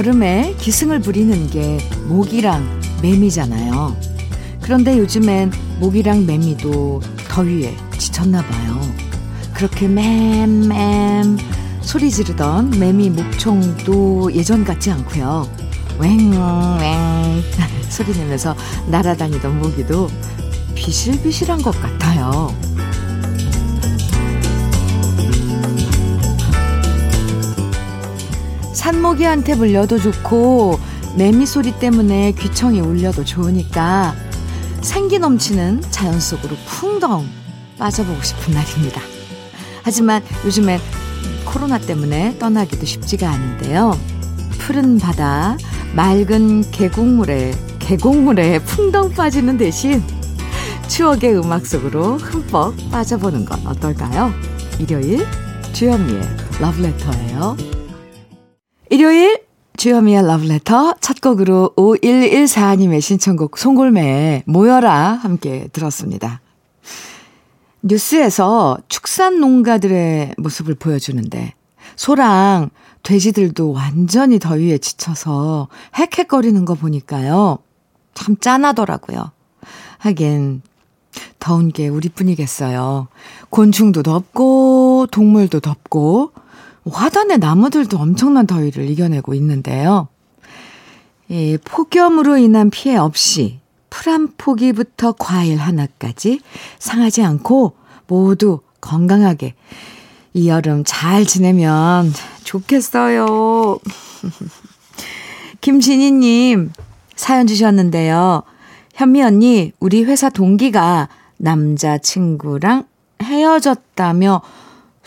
여름에 기승을 부리는 게 모기랑 매미잖아요. 그런데 요즘엔 모기랑 매미도 더위에 지쳤나 봐요. 그렇게 맴맴 소리 지르던 매미 목총도 예전 같지 않고요. 웽웽 소리 내면서 날아다니던 모기도 비실비실한 것 같아요. 산모기한테 물려도 좋고 매미 소리 때문에 귀청이 울려도 좋으니까 생기 넘치는 자연 속으로 풍덩 빠져보고 싶은 날입니다. 하지만 요즘엔 코로나 때문에 떠나기도 쉽지가 않은데요. 푸른 바다, 맑은 계곡물에, 계곡물에 풍덩 빠지는 대신 추억의 음악 속으로 흠뻑 빠져보는 건 어떨까요? 일요일 주현미의 러브레터예요. 일요일 주현미의 러브레터 첫 곡으로 5114님의 신청곡 송골매의 모여라 함께 들었습니다. 뉴스에서 축산 농가들의 모습을 보여주는데 소랑 돼지들도 완전히 더위에 지쳐서 헥헥거리는 거 보니까요. 참 짠하더라고요. 하긴 더운 게 우리뿐이겠어요. 곤충도 덥고 동물도 덥고 화단의 나무들도 엄청난 더위를 이겨내고 있는데요. 이 폭염으로 인한 피해 없이 풀 한 포기부터 과일 하나까지 상하지 않고 모두 건강하게 이 여름 잘 지내면 좋겠어요. 김진희님 사연 주셨는데요. 현미 언니, 우리 회사 동기가 남자친구랑 헤어졌다며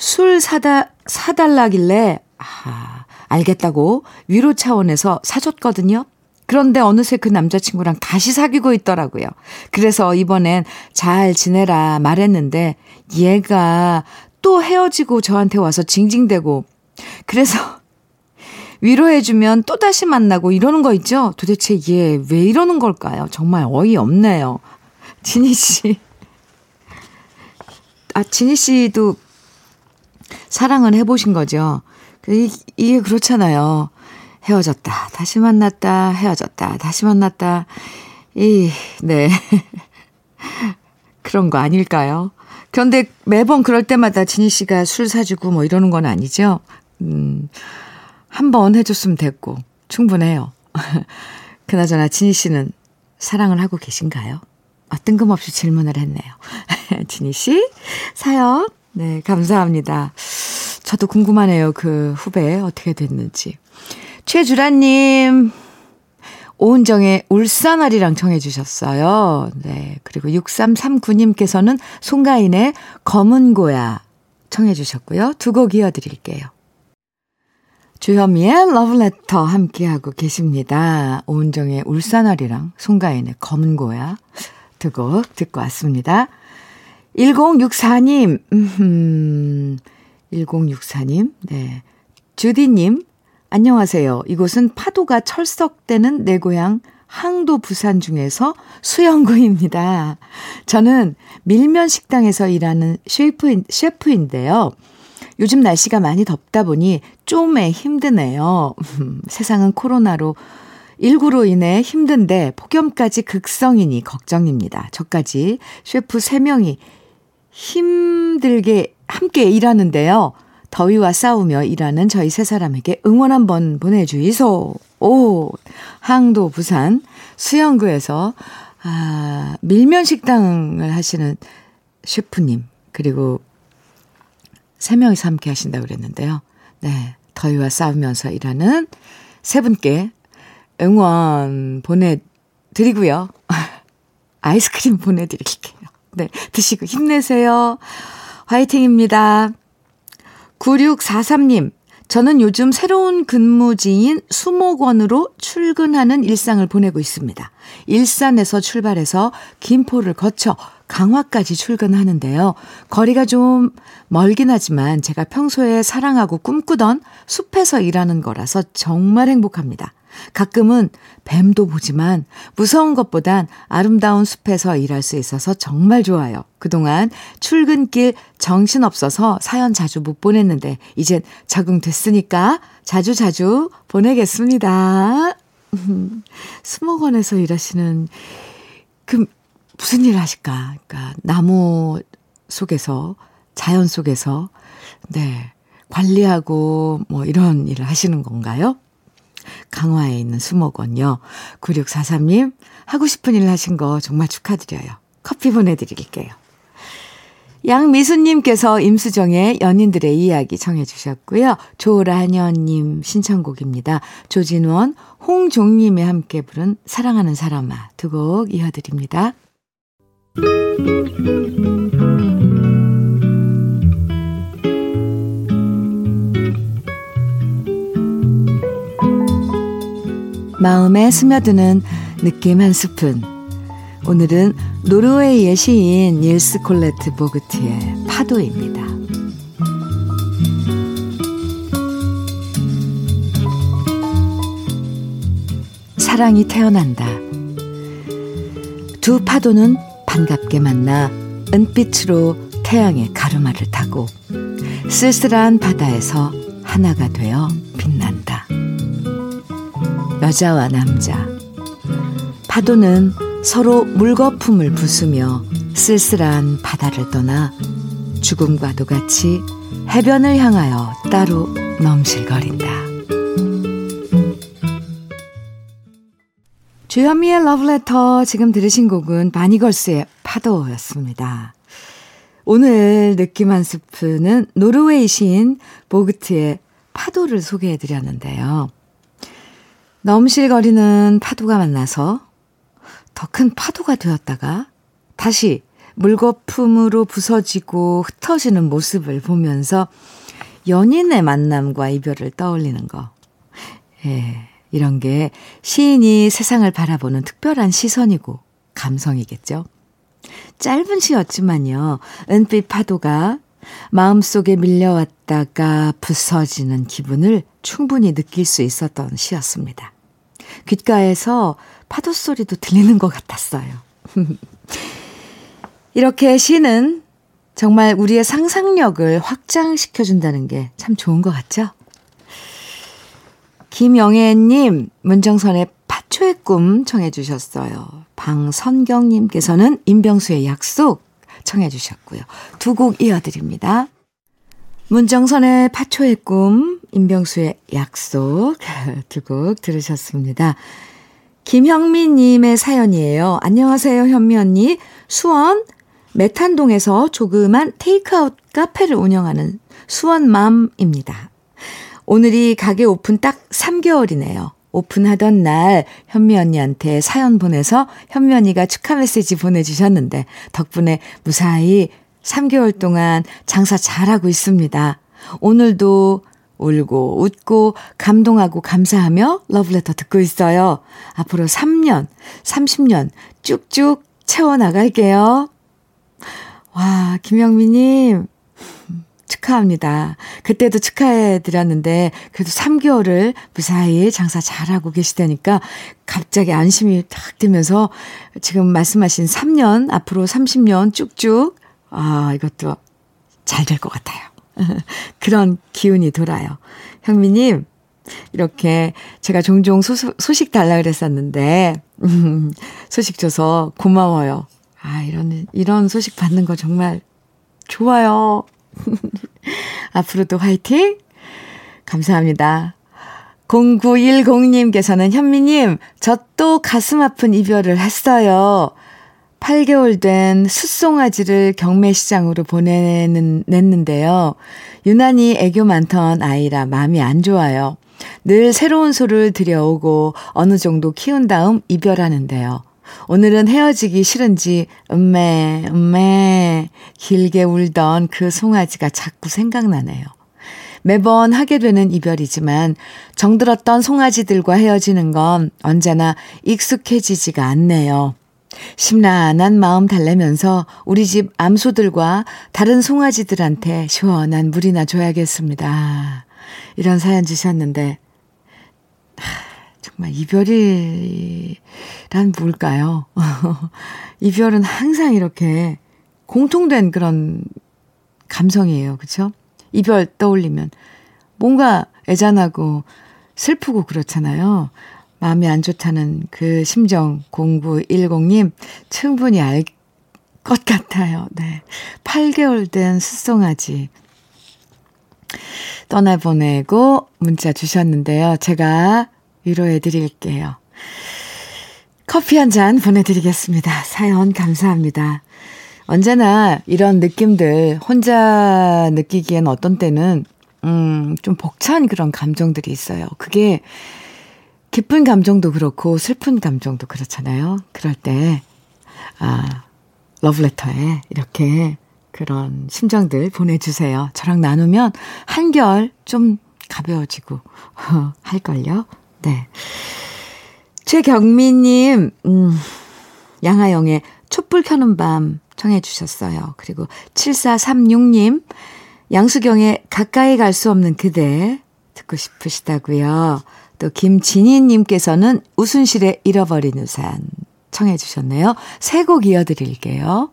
술 사다, 사달라길래, 아, 알겠다고 위로 차원에서 사줬거든요. 그런데 어느새 그 남자친구랑 다시 사귀고 있더라고요. 그래서 이번엔 잘 지내라 말했는데 얘가 또 헤어지고 저한테 와서 징징대고 그래서 위로해주면 또다시 만나고 이러는 거 있죠? 도대체 얘 왜 이러는 걸까요? 정말 어이없네요. 진희 씨. 아, 진희 씨도 사랑은 해보신 거죠? 그, 이게 그렇잖아요. 헤어졌다, 다시 만났다, 헤어졌다, 다시 만났다. 이, 네. 그런 거 아닐까요? 그런데 매번 그럴 때마다 진희 씨가 술 사주고 뭐 이러는 건 아니죠? 음, 한 번 해줬으면 됐고, 충분해요. 그나저나 진희 씨는 사랑을 하고 계신가요? 아, 뜬금없이 질문을 했네요. 진희 씨, 사연, 네, 감사합니다. 저도 궁금하네요. 그 후배 어떻게 됐는지. 최주라님, 오은정의 울산아리랑 청해주셨어요. 네. 그리고 6339님께서는 송가인의 검은 고야 청해주셨고요. 두 곡 이어드릴게요. 주현미의 러브레터 함께하고 계십니다. 오은정의 울산아리랑 송가인의 검은 고야 두 곡 듣고 왔습니다. 1064님, 음, 1064님, 네. 주디님, 안녕하세요. 이곳은 파도가 철썩대는 내 고향 항도 부산 중에서 수영구입니다. 저는 밀면 식당에서 일하는 셰프인, 셰프인데요. 요즘 날씨가 많이 덥다 보니 좀에 힘드네요. 세상은 코로나로 19로 인해 힘든데 폭염까지 극성이니 걱정입니다. 저까지 셰프 3명이 힘들게 함께 일하는데요. 더위와 싸우며 일하는 저희 세 사람에게 응원 한번 보내주이소. 오, 항도 부산 수영구에서 아, 밀면 식당을 하시는 셰프님 그리고 세 명이서 함께 하신다고 그랬는데요. 네, 더위와 싸우면서 일하는 세 분께 응원 보내드리고요. 아이스크림 보내드릴게요. 네, 드시고 힘내세요. 화이팅입니다. 9643님, 저는 요즘 새로운 근무지인 수목원으로 출근하는 일상을 보내고 있습니다. 일산에서 출발해서 김포를 거쳐 강화까지 출근하는데요. 거리가 좀 멀긴 하지만 제가 평소에 사랑하고 꿈꾸던 숲에서 일하는 거라서 정말 행복합니다. 가끔은 뱀도 보지만 무서운 것보단 아름다운 숲에서 일할 수 있어서 정말 좋아요. 그동안 출근길 정신없어서 사연 자주 못 보냈는데 이젠 적응됐으니까 자주자주 보내겠습니다. 수목원에서 일하시는 그 무슨 일 하실까? 그러니까 나무 속에서 자연 속에서 네. 관리하고 뭐 이런 일을 하시는 건가요? 강화에 있는 수목원요. 9643님, 하고 싶은 일 하신 거 정말 축하드려요. 커피 보내드릴게요. 양미수님께서 임수정의 연인들의 이야기 청해주셨고요. 조라녀님 신청곡입니다. 조진원, 홍종님이 함께 부른 사랑하는 사람아 두 곡 이어드립니다. 마음에 스며드는 느낌 한 스푼. 오늘은 노르웨이의 시인 닐스 콜레트 보그트의 파도입니다. 사랑이 태어난다. 두 파도는 반갑게 만나 은빛으로 태양의 가르마를 타고 쓸쓸한 바다에서 하나가 되어. 여자와 남자. 파도는 서로 물거품을 부수며 쓸쓸한 바다를 떠나 죽음과도 같이 해변을 향하여 따로 넘실거린다. 주현미의 러브레터 지금 들으신 곡은 바니걸스의 파도였습니다. 오늘 느낌 한 스프는 노르웨이 시인 보그트의 파도를 소개해 드렸는데요. 넘실거리는 파도가 만나서 더 큰 파도가 되었다가 다시 물거품으로 부서지고 흩어지는 모습을 보면서 연인의 만남과 이별을 떠올리는 거. 예, 이런 게 시인이 세상을 바라보는 특별한 시선이고 감성이겠죠. 짧은 시였지만요. 은빛 파도가 마음속에 밀려왔다가 부서지는 기분을 충분히 느낄 수 있었던 시였습니다. 귓가에서 파도 소리도 들리는 것 같았어요. 이렇게 시는 정말 우리의 상상력을 확장시켜준다는 게 참 좋은 것 같죠? 김영애님, 문정선의 파초의 꿈 청해주셨어요. 방선경님께서는 임병수의 약속 청해주셨고요. 두 곡 이어드립니다. 문정선의 파초의 꿈, 임병수의 약속 두 곡 들으셨습니다. 김형민님의 사연이에요. 안녕하세요, 현미 언니. 수원 메탄동에서 조그만 테이크아웃 카페를 운영하는 수원맘입니다. 오늘이 가게 오픈 딱 3개월이네요. 오픈하던 날 현미 언니한테 사연 보내서 현미 언니가 축하 메시지 보내주셨는데 덕분에 무사히 3개월 동안 장사 잘하고 있습니다. 오늘도 울고 웃고 감동하고 감사하며 러브레터 듣고 있어요. 앞으로 3년, 30년 쭉쭉 채워나갈게요. 와, 김영미님, 축하합니다. 그때도 축하해 드렸는데, 그래도 3개월을 무사히 장사 잘하고 계시다니까 갑자기 안심이 탁 들면서 지금 말씀하신 3년, 앞으로 30년 쭉쭉, 아, 이것도 잘 될 것 같아요. 그런 기운이 돌아요. 형미님, 이렇게 제가 종종 소, 소식 달라 그랬었는데, 음, 소식 줘서 고마워요. 아, 이런, 이런 소식 받는 거 정말 좋아요. 앞으로도 화이팅! 감사합니다. 0910님께서는 현미님, 저 또 가슴 아픈 이별을 했어요. 8개월 된 숫송아지를 경매시장으로 보내는, 냈는데요. 유난히 애교 많던 아이라 마음이 안 좋아요. 늘 새로운 소를 들여오고 어느 정도 키운 다음 이별하는데요. 오늘은 헤어지기 싫은지 음매 음매 길게 울던 그 송아지가 자꾸 생각나네요. 매번 하게 되는 이별이지만 정들었던 송아지들과 헤어지는 건 언제나 익숙해지지가 않네요. 심란한 마음 달래면서 우리 집 암소들과 다른 송아지들한테 시원한 물이나 줘야겠습니다. 이런 사연 주셨는데 정말 이별이란 뭘까요? 이별은 항상 이렇게 공통된 그런 감성이에요. 그쵸? 이별 떠올리면 뭔가 애잔하고 슬프고 그렇잖아요. 마음이 안 좋다는 그 심정 0910님 충분히 알 것 같아요. 네. 8개월 된 숫송아지 떠나보내고 문자 주셨는데요. 제가 위로해 드릴게요. 커피 한 잔 보내드리겠습니다. 사연 감사합니다. 언제나 이런 느낌들 혼자 느끼기엔 어떤 때는 음, 좀 벅찬 그런 감정들이 있어요. 그게 기쁜 감정도 그렇고 슬픈 감정도 그렇잖아요. 그럴 때, 아, 러브레터에 이렇게 그런 심정들 보내주세요. 저랑 나누면 한결 좀 가벼워지고 할걸요. 네. 최경미님, 음, 양하영의 촛불 켜는 밤 청해 주셨어요. 그리고 7436님, 양수경의 가까이 갈 수 없는 그대 듣고 싶으시다고요. 또 김진희님께서는 우순실의 잃어버린 우산 청해 주셨네요. 세 곡 이어드릴게요.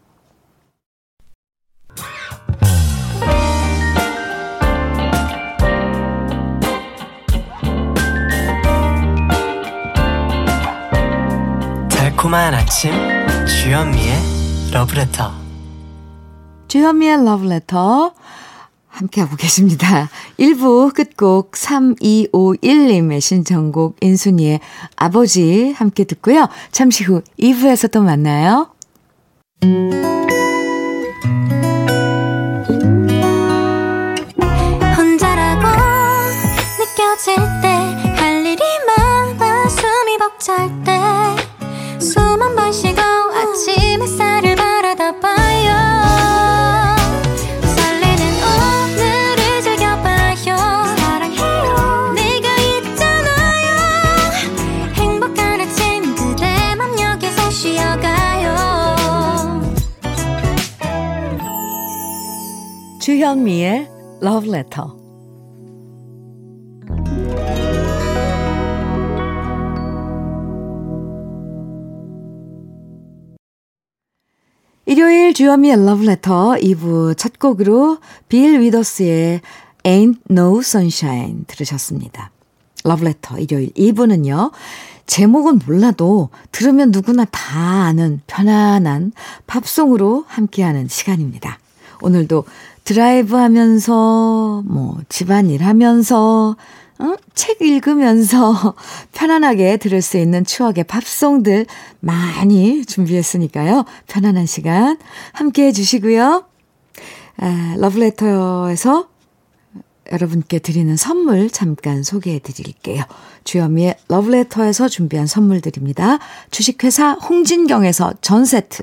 달콤한 아침 주현미의 러브레터 주현미의 러브레터 함께하고 계십니다. 1부 끝곡 3251님의 신청곡 인순이의 아버지 함께 듣고요. 잠시 후 2부에서 또 만나요. 주현미의 Love Letter. 일요일 주현미의 Love Letter 2부 첫 곡으로 빌 위더스의 Ain't No Sunshine 들으셨습니다. Love Letter 일요일 2부는요. 제목은 몰라도 들으면 누구나 다 아는 편안한 팝송으로 함께하는 시간입니다. 오늘도 드라이브 하면서, 뭐, 집안일 하면서, 어? 책 읽으면서 편안하게 들을 수 있는 추억의 팝송들 많이 준비했으니까요. 편안한 시간 함께 해주시고요. 아, 러브레터에서 여러분께 드리는 선물 잠깐 소개해 드릴게요. 주현미의 러브레터에서 준비한 선물들입니다. 주식회사 홍진경에서 전 세트,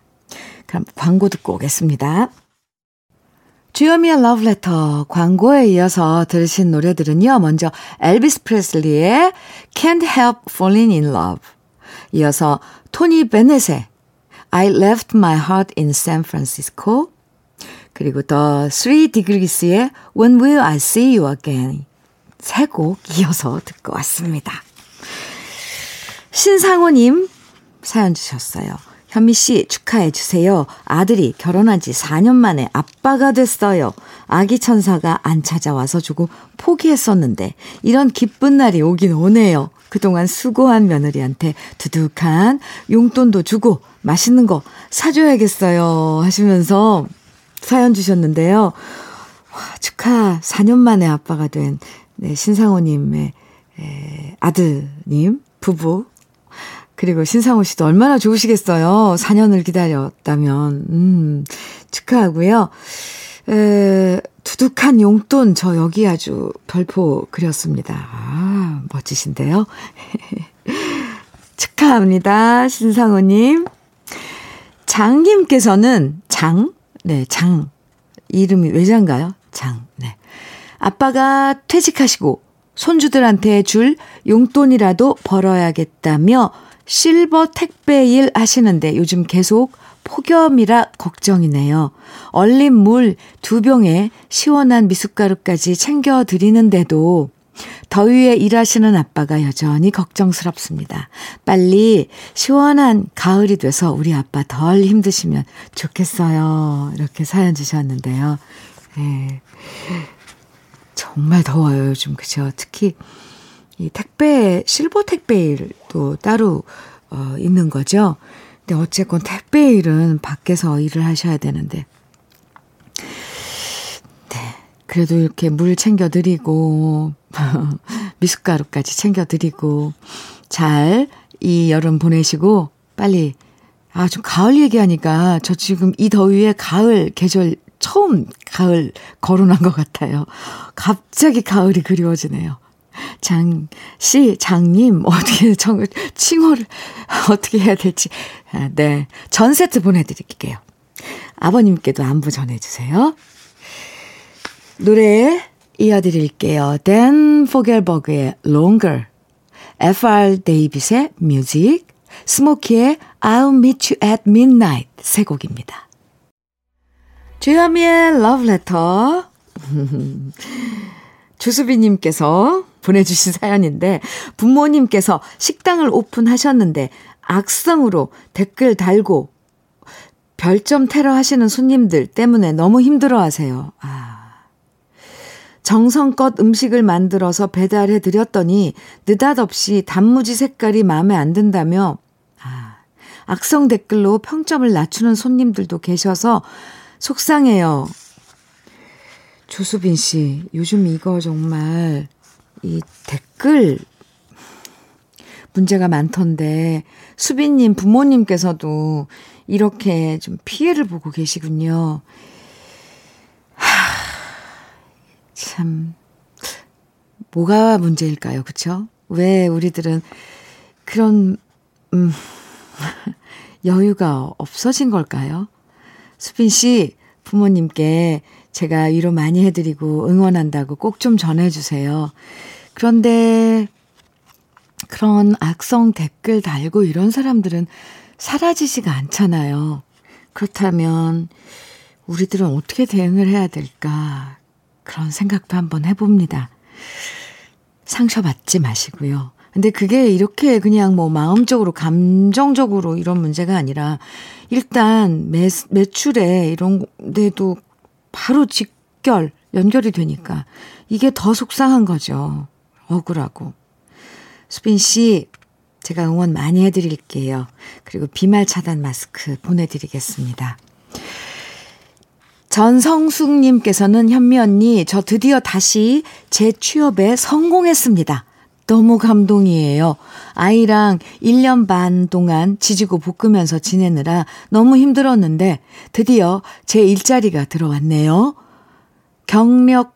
그럼 광고 듣고 오겠습니다. 주요미의 러브레터 광고에 이어서 들으신 노래들은요. 먼저 엘비스 프레슬리의 Can't Help Falling in Love 이어서 토니 베넷의 I Left My Heart in San Francisco 그리고 더 3 Degrees의 When Will I See You Again 세 곡 이어서 듣고 왔습니다. 신상호님 사연 주셨어요. 현미 씨 축하해 주세요. 아들이 결혼한 지 4년 만에 아빠가 됐어요. 아기 천사가 안 찾아와서 주고 포기했었는데 이런 기쁜 날이 오긴 오네요. 그동안 수고한 며느리한테 두둑한 용돈도 주고 맛있는 거 사줘야겠어요. 하시면서 사연 주셨는데요. 와, 축하 4년 만에 아빠가 된 네, 신상호님의 에, 아드님 부부 그리고 신상호 씨도 얼마나 좋으시겠어요. 4년을 기다렸다면. 음, 축하하고요. 에, 두둑한 용돈 저 여기 아주 별포 그렸습니다. 아, 멋지신데요. 축하합니다. 신상호님. 장님께서는 장, 네, 장. 이름이 외장가요? 장, 네. 아빠가 퇴직하시고 손주들한테 줄 용돈이라도 벌어야겠다며 실버 택배 일 하시는데 요즘 계속 폭염이라 걱정이네요. 얼린 물 두 병에 시원한 미숫가루까지 챙겨 드리는데도 더위에 일하시는 아빠가 여전히 걱정스럽습니다. 빨리 시원한 가을이 돼서 우리 아빠 덜 힘드시면 좋겠어요. 이렇게 사연 주셨는데요. 네. 정말 더워요, 요즘. 그죠? 특히 이 택배, 실버 택배일도 따로 어, 있는 거죠. 근데 어쨌건 택배일은 밖에서 일을 하셔야 되는데. 네. 그래도 이렇게 물 챙겨드리고, 미숫가루까지 챙겨드리고, 잘 이 여름 보내시고, 빨리, 아, 좀 가을 얘기하니까 저 지금 이 더위에 가을 계절 처음 가을 거론한 것 같아요. 갑자기 가을이 그리워지네요. 장, 씨, 장님, 어떻게 정, 칭호를 어떻게 해야 될지. 아, 네. 전 세트 보내드릴게요. 아버님께도 안부 전해주세요. 노래 이어드릴게요. 댄 포겔버그의 Longer, F.R. 데이빗의 Music, 스모키의 I'll Meet You at Midnight 세 곡입니다. 주현미의 Love Letter 주수비님께서 보내주신 사연인데 부모님께서 식당을 오픈하셨는데 악성으로 댓글 달고 별점 테러 하시는 손님들 때문에 너무 힘들어 하세요. 아. 정성껏 음식을 만들어서 배달해 드렸더니 느닷없이 단무지 색깔이 마음에 안 든다며 아, 악성 댓글로 평점을 낮추는 손님들도 계셔서 속상해요. 조수빈 씨, 요즘 이거 정말 이 댓글 문제가 많던데 수빈님 부모님께서도 이렇게 좀 피해를 보고 계시군요. 하, 참 뭐가 문제일까요, 그쵸? 왜 우리들은 그런 음 여유가 없어진 걸까요? 수빈 씨 부모님께 제가 위로 많이 해드리고 응원한다고 꼭 좀 전해주세요. 그런데 그런 악성 댓글 달고 이런 사람들은 사라지지가 않잖아요. 그렇다면 우리들은 어떻게 대응을 해야 될까? 그런 생각도 한번 해봅니다. 상처 받지 마시고요. 근데 그게 이렇게 그냥 뭐 마음적으로, 감정적으로 이런 문제가 아니라 일단 매, 매출에 이런 데도 바로 직결, 연결이 되니까 이게 더 속상한 거죠. 억울하고. 수빈 씨, 제가 응원 많이 해드릴게요. 그리고 비말 차단 마스크 보내드리겠습니다. 전성숙님께서는 현미 언니, 저 드디어 다시 재 취업에 성공했습니다. 너무 감동이에요. 아이랑 1년 반 동안 지지고 볶으면서 지내느라 너무 힘들었는데 드디어 제 일자리가 들어왔네요. 경력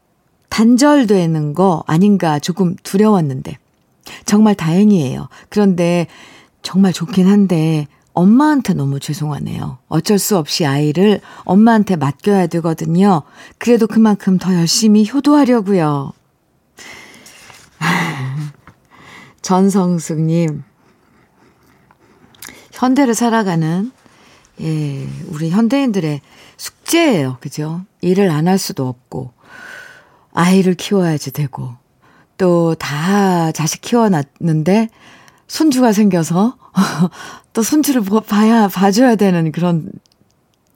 단절되는 거 아닌가 조금 두려웠는데 정말 다행이에요. 그런데 정말 좋긴 한데 엄마한테 너무 죄송하네요. 어쩔 수 없이 아이를 엄마한테 맡겨야 되거든요. 그래도 그만큼 더 열심히 효도하려고요. 전성숙님, 현대를 살아가는, 예, 우리 현대인들의 숙제예요. 그죠? 일을 안 할 수도 없고, 아이를 키워야지 되고, 또 다 자식 키워놨는데, 손주가 생겨서, 또 손주를 봐야, 봐줘야 되는 그런,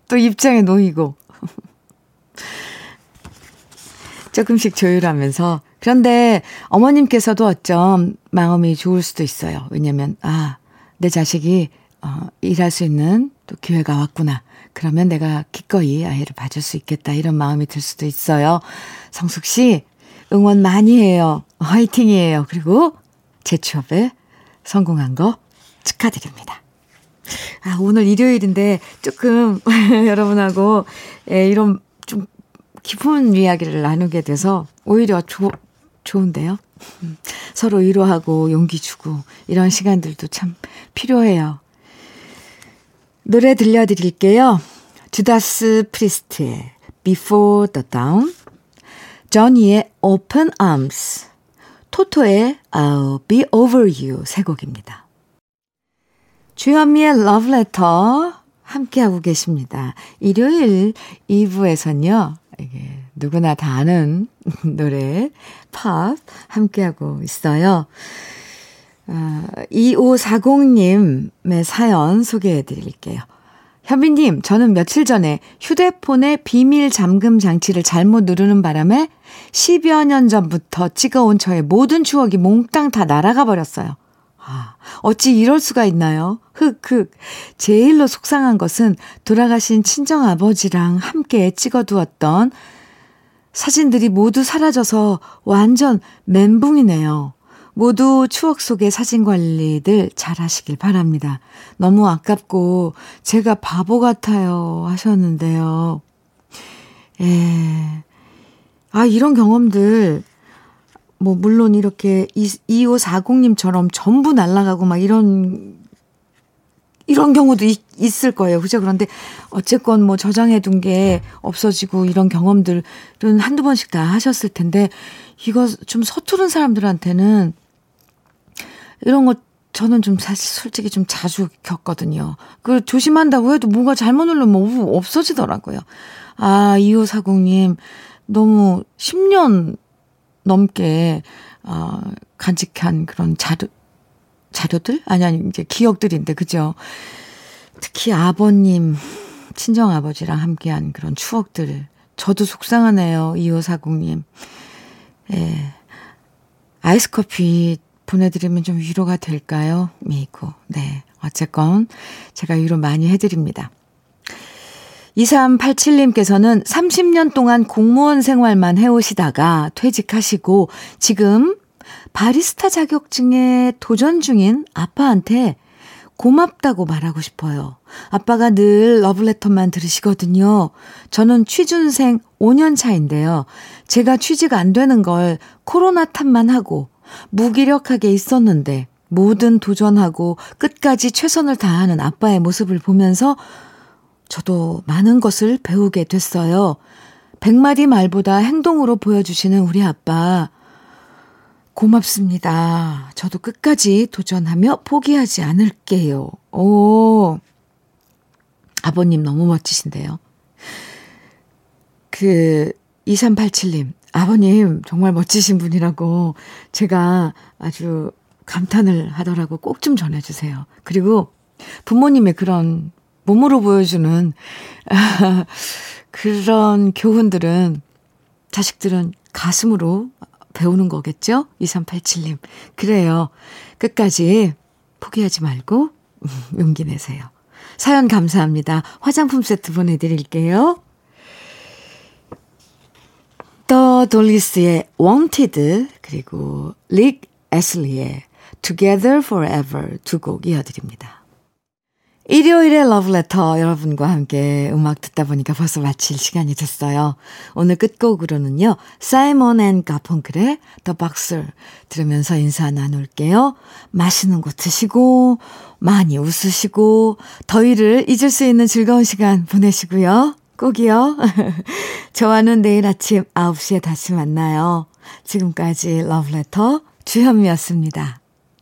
또 입장에 놓이고. 조금씩 조율하면서 그런데 어머님께서도 어쩜 마음이 좋을 수도 있어요. 왜냐면, 아, 내 자식이, 어, 일할 수 있는 또 기회가 왔구나. 그러면 내가 기꺼이 아이를 봐줄 수 있겠다. 이런 마음이 들 수도 있어요. 성숙 씨, 응원 많이 해요. 화이팅이에요. 그리고 재취업에 성공한 거 축하드립니다. 아, 오늘 일요일인데 조금 여러분하고 예, 이런 좀 깊은 이야기를 나누게 돼서 오히려 조, 좋은데요. 서로 위로하고 용기 주고 이런 시간들도 참 필요해요. 노래 들려드릴게요. 주다스 프리스트의 Before the Dawn, 저니의 Open Arms, 토토의 I'll Be Over You 세 곡입니다. 주현미의 Love Letter 함께하고 계십니다. 일요일 2부에서는요, 이게 누구나 다 아는 노래, 팝 함께하고 있어요. 아, 2540님의 사연 소개해 드릴게요. 현미님, 저는 며칠 전에 휴대폰의 비밀 잠금 장치를 잘못 누르는 바람에 10여 년 전부터 찍어온 저의 모든 추억이 몽땅 다 날아가 버렸어요. 아, 어찌 이럴 수가 있나요? 흑흑. 제일로 속상한 것은 돌아가신 친정 아버지랑 함께 찍어두었던 사진들이 모두 사라져서 완전 멘붕이네요. 모두 추억 속의 사진 관리들 잘 하시길 바랍니다. 너무 아깝고 제가 바보 같아요 하셨는데요. 예. 아, 이런 경험들 뭐, 물론 이렇게 2540님처럼 전부 날아가고 막 이런, 이런 경우도 있, 있을 거예요. 그죠? 그런데 어쨌건 뭐 저장해 둔 게 없어지고 이런 경험들은 한두 번씩 다 하셨을 텐데, 이거 좀 서투른 사람들한테는 이런 거 저는 좀 사실 솔직히 좀 자주 겪거든요. 그 조심한다고 해도 뭔가 잘못 누르면 없어지더라고요. 아, 2540님, 너무 10년 넘게 어, 간직한 그런 자료 자료들 아니 아니 이제 기억들인데 그죠? 특히 아버님 친정 아버지랑 함께한 그런 추억들 저도 속상하네요. 2540님. 예. 아이스 커피 보내드리면 좀 위로가 될까요? 미이코. 네. 어쨌건 제가 위로 많이 해드립니다. 2387님께서는 30년 동안 공무원 생활만 해오시다가 퇴직하시고 지금 바리스타 자격증에 도전 중인 아빠한테 고맙다고 말하고 싶어요. 아빠가 늘 러브레터만 들으시거든요. 저는 취준생 5년 차인데요. 제가 취직 안 되는 걸 코로나 탓만 하고 무기력하게 있었는데 뭐든 도전하고 끝까지 최선을 다하는 아빠의 모습을 보면서 저도 많은 것을 배우게 됐어요. 백마디 말보다 행동으로 보여주시는 우리 아빠. 고맙습니다. 저도 끝까지 도전하며 포기하지 않을게요. 오. 아버님 너무 멋지신데요. 그, 2387님. 아버님 정말 멋지신 분이라고 제가 아주 감탄을 하더라고 꼭 좀 전해 주세요. 그리고 부모님의 그런 몸으로 보여주는 그런 교훈들은 자식들은 가슴으로 배우는 거겠죠? 2387님. 그래요. 끝까지 포기하지 말고 용기 내세요. 사연 감사합니다. 화장품 세트 보내드릴게요. 더 돌리스의 Wanted 그리고 릭 애슬리의 Together Forever 두 곡 이어드립니다. 일요일의 러브레터 여러분과 함께 음악 듣다 보니까 벌써 마칠 시간이 됐어요. 오늘 끝곡으로는요. 사이먼 앤 가펑클의 The Boxer 들으면서 인사 나눌게요. 맛있는 거 드시고 많이 웃으시고 더위를 잊을 수 있는 즐거운 시간 보내시고요. 꼭이요. 저와는 내일 아침 9시에 다시 만나요. 지금까지 러브레터 주현미였습니다.